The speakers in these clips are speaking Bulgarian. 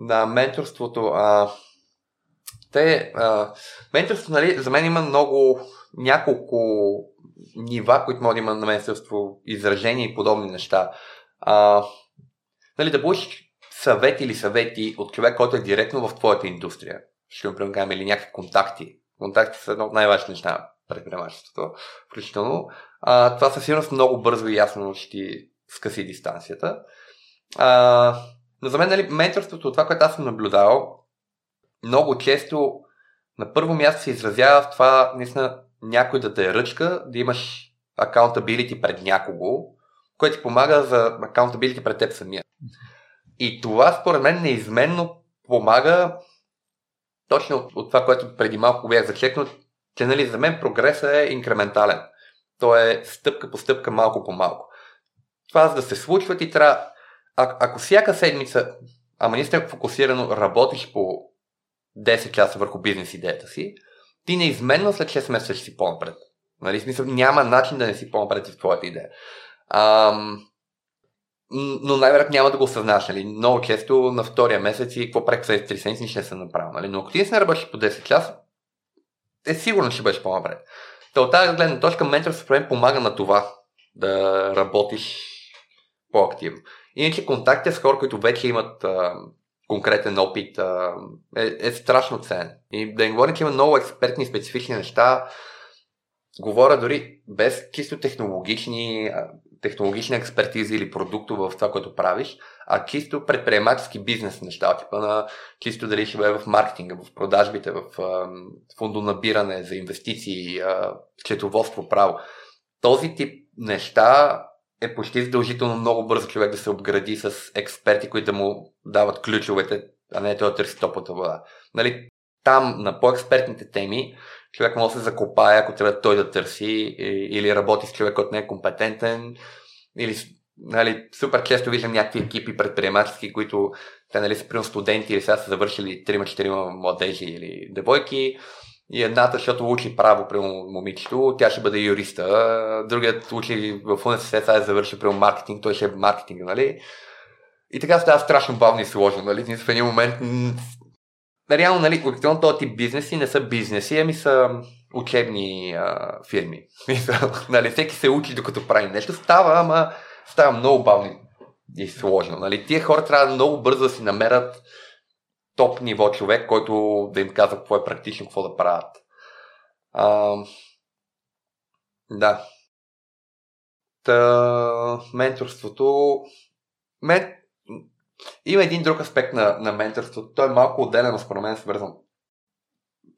на менторството. А, те, а, менторството, нали, за мен има много, няколко нива, които може да има на менторство, изражения и подобни неща. А, нали, да получиш съвет или съвети от човек, който е директно в твоята индустрия. Ще му кажем, или някакви контакти. Контакти са едно от най-важните неща предприемачеството, включително. А, това със сигурност много бързо и ясно ще ти скъси дистанцията. А, но за мен, нали, менторството, това, което аз съм наблюдавал, много често на първо място се изразява в това, наистина, някой да те е ръчка, да имаш accountability пред някого, което ти помага за accountability пред теб самия. И това, според мен, неизменно помага точно от, от това, което преди малко бях зачекнал, че нали, за мен прогресът е инкрементален. То е стъпка по стъпка, малко по малко. Това за да се случва ти трябва... А, ако всяка седмица, ама наистина фокусирано работиш по 10 часа върху бизнес идеята си, ти неизменно след 6 месеца ще си по-напред. Нали, смисъл, няма начин да не си по-напред в твоята идея. Ам, но най-вероятно няма да го осъзнаш. Нали? Много често на втория месец и какво прек след 3 седмици ще се направи. Нали? Но ако ти не работиш по 10 часа, е сигурно ще бъдеш по-напред. Та от тази гледна точка менторството мен помага на това да работиш по-активно. Иначе контактите с хора, които вече имат а, конкретен опит а, е, е страшно ценен. И да не говорим, че има много експертни специфични неща, говоря дори без чисто технологични технологична експертиза или продукто в това, което правиш, а чисто предприемачески бизнес неща, типа на чисто дали ще бъде в маркетинга, в продажбите, в фондонабиране за инвестиции, четоводство, право. Този тип неща е почти задължително много бързо човек да се обгради с експерти, които да му дават ключовете, а не той да търси топлата вода. Нали, там на по-експертните теми човек може да се закопае, ако трябва той да търси, или работи с човек, който не е компетентен, или нали, супер често виждам някакви екипи предприемачески, които те нали, са примерно студенти или сега са завършили 3-4 младежи или девойки и едната, защото учи право при момичето, тя ще бъде юриста, другият учи в университет, сега е завършил при маркетинг, той ще е маркетинг, нали? И така става страшно бавно и сложно, нали? В един момент реално, нали, обикновено този тип бизнеси не са бизнеси, ами са учебни а, фирми. нали, всеки се учи докато прави нещо. Става, ама става много бавно и сложно. Нали. Тия хора трябва много бързо да си намерят топ ниво човек, който да им казва какво е практично, какво да правят. А, да. Та, менторството. Мен, има един друг аспект на, на менторството. Той е малко отделен, но според мен е свързан.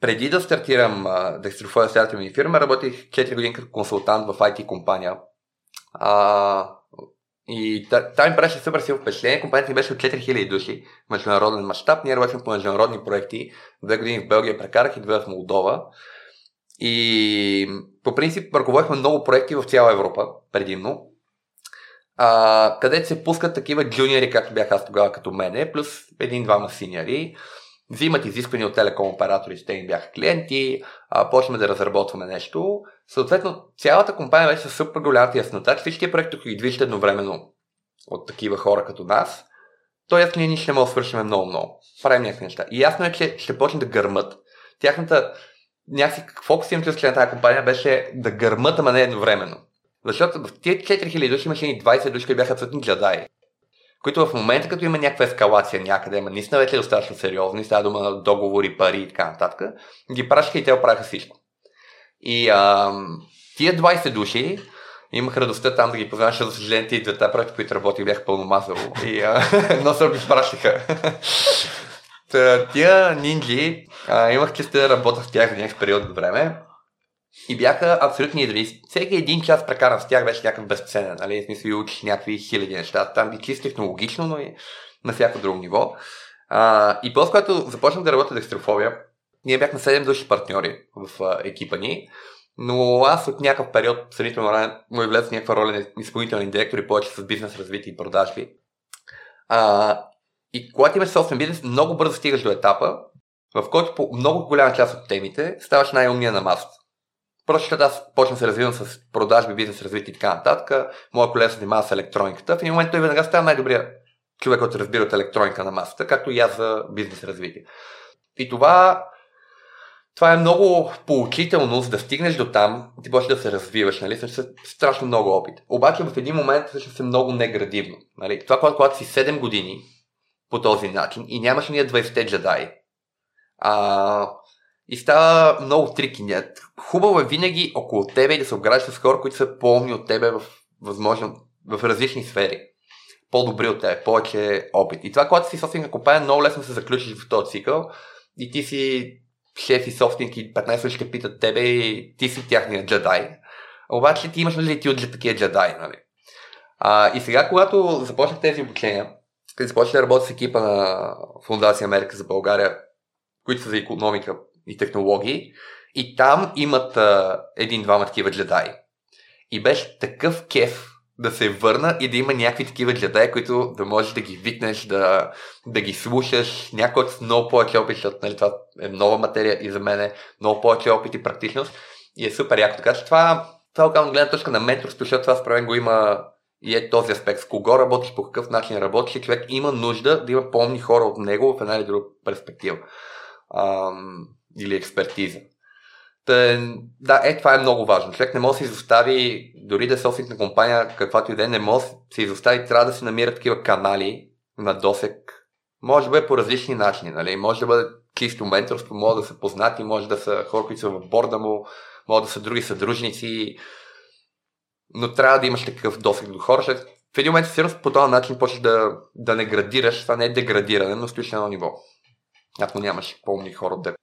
Преди да стартирам да стартирам фирма, работих 4 години като консултант в IT компания. А, и там ми правеше супер силно впечатление. Компанията ми беше от 4000 души, международен мащаб. Ние работим по международни проекти. Две години в Белгия прекарах и две в Молдова. И по принцип ръководихме много проекти в цяла Европа, предимно а, където се пускат такива джуниори, както бях аз тогава като мене, плюс един-двама синьори, взимат изисквания от телеком оператори, те им бяха клиенти, а, почваме да разработваме нещо. Съответно, цялата компания беше с супер голямата яснота, че всички проекти, които ги движат едновременно от такива хора като нас, ясно ние ще можем да свършим много-много. Правим някакви неща. И ясно е, че ще почне да гърмат. Тяхната някакси фокус им на тази компания беше да гърмат, ама не едновременно. Защото в тези 4000 души имаше и 20 души, които бяха абсолютни джадаи. Които в момента, като има някаква ескалация някъде, ама наистина вече е достатъчно сериозни, става дума на договори, пари и така нататък, ги пращаха и те оправиха всичко. И а, тия 20 души имах радостта там да ги познаваш, за съжаление тези двете проекти, които работих, бяха пълно мазало. И а, едно се ги пращаха. тия нинджи, имах честа да работя с тях за някакъв период от време. И бяха абсолютни идеалисти. Всеки един час прекаран с тях беше някакъв безценен, нали? В смисъл и учиш някакви хиляди неща. Там ги чисто технологично, но и на всяко друго ниво. А, и после, когато започнах да работя декстрофобия, ние бяхме 7 души партньори в а, екипа ни, но аз от някакъв период, сравнително рано, му влез някаква роля на изпълнителни директори, повече с бизнес развитие и продажби. А, и когато имаш собствен бизнес, много бързо стигаш до етапа, в който по много голяма част от темите ставаш най-умния на масата. Просто защото аз почна се развивам с продажби, бизнес развитие и така нататък. Моя колега се занимава с електрониката. В един момент той веднага става най-добрия човек, който разбира от електроника на масата, както и аз за бизнес развитие. И това, това е много поучително, за да стигнеш до там, ти почнеш да се развиваш, нали? Също страшно много опит. Обаче в един момент също е много неградивно. Нали? Това, когато, когато си 7 години по този начин и нямаш ние 20 джедаи, а, и става много трики. Хубаво е винаги около тебе и да се обграждаш с хора, които са по-умни от тебе в, възможно, в различни сфери. По-добри от тебе, повече опит. И това, когато си собственик компания, много лесно се заключиш в този цикъл и ти си шеф и собственик и 15 ще питат тебе и ти си тяхния джедай. Обаче ти имаш ли ти от такива джедай, нали? А, и сега, когато започнах тези обучения, като започнах да работя с екипа на Фундация Америка за България, които са за економика и технологии, и там имат един-двама такива джедаи. И беше такъв кеф да се върна и да има някакви такива джедаи, които да можеш да ги викнеш, да, да ги слушаш, някой с много повече опит, защото нали, това е нова материя и за мен е много повече опит и практичност и е супер яко. Така че това, това от гледна точка на менторство, защото това според го има и е този аспект. С кого работиш, по какъв начин работиш човек има нужда да има помни хора от него в една или друга перспектива. Ам, или експертиза. Та, да, е, това е много важно. Човек не може да се изостави, дори да е собственик на компания, каквато и да е, не може да се изостави, трябва да се намират такива канали на досек. Може да бъде по различни начини, нали? Може да бъде чисто менторство, може да са познати, може да са хора, които са в борда му, може да са други съдружници, но трябва да имаш такъв досек до хора, защото в един момент всъщност по този начин почваш да, да не градираш, това не е деградиране, но стоиш на едно ниво. Ако нямаш помни хора теб.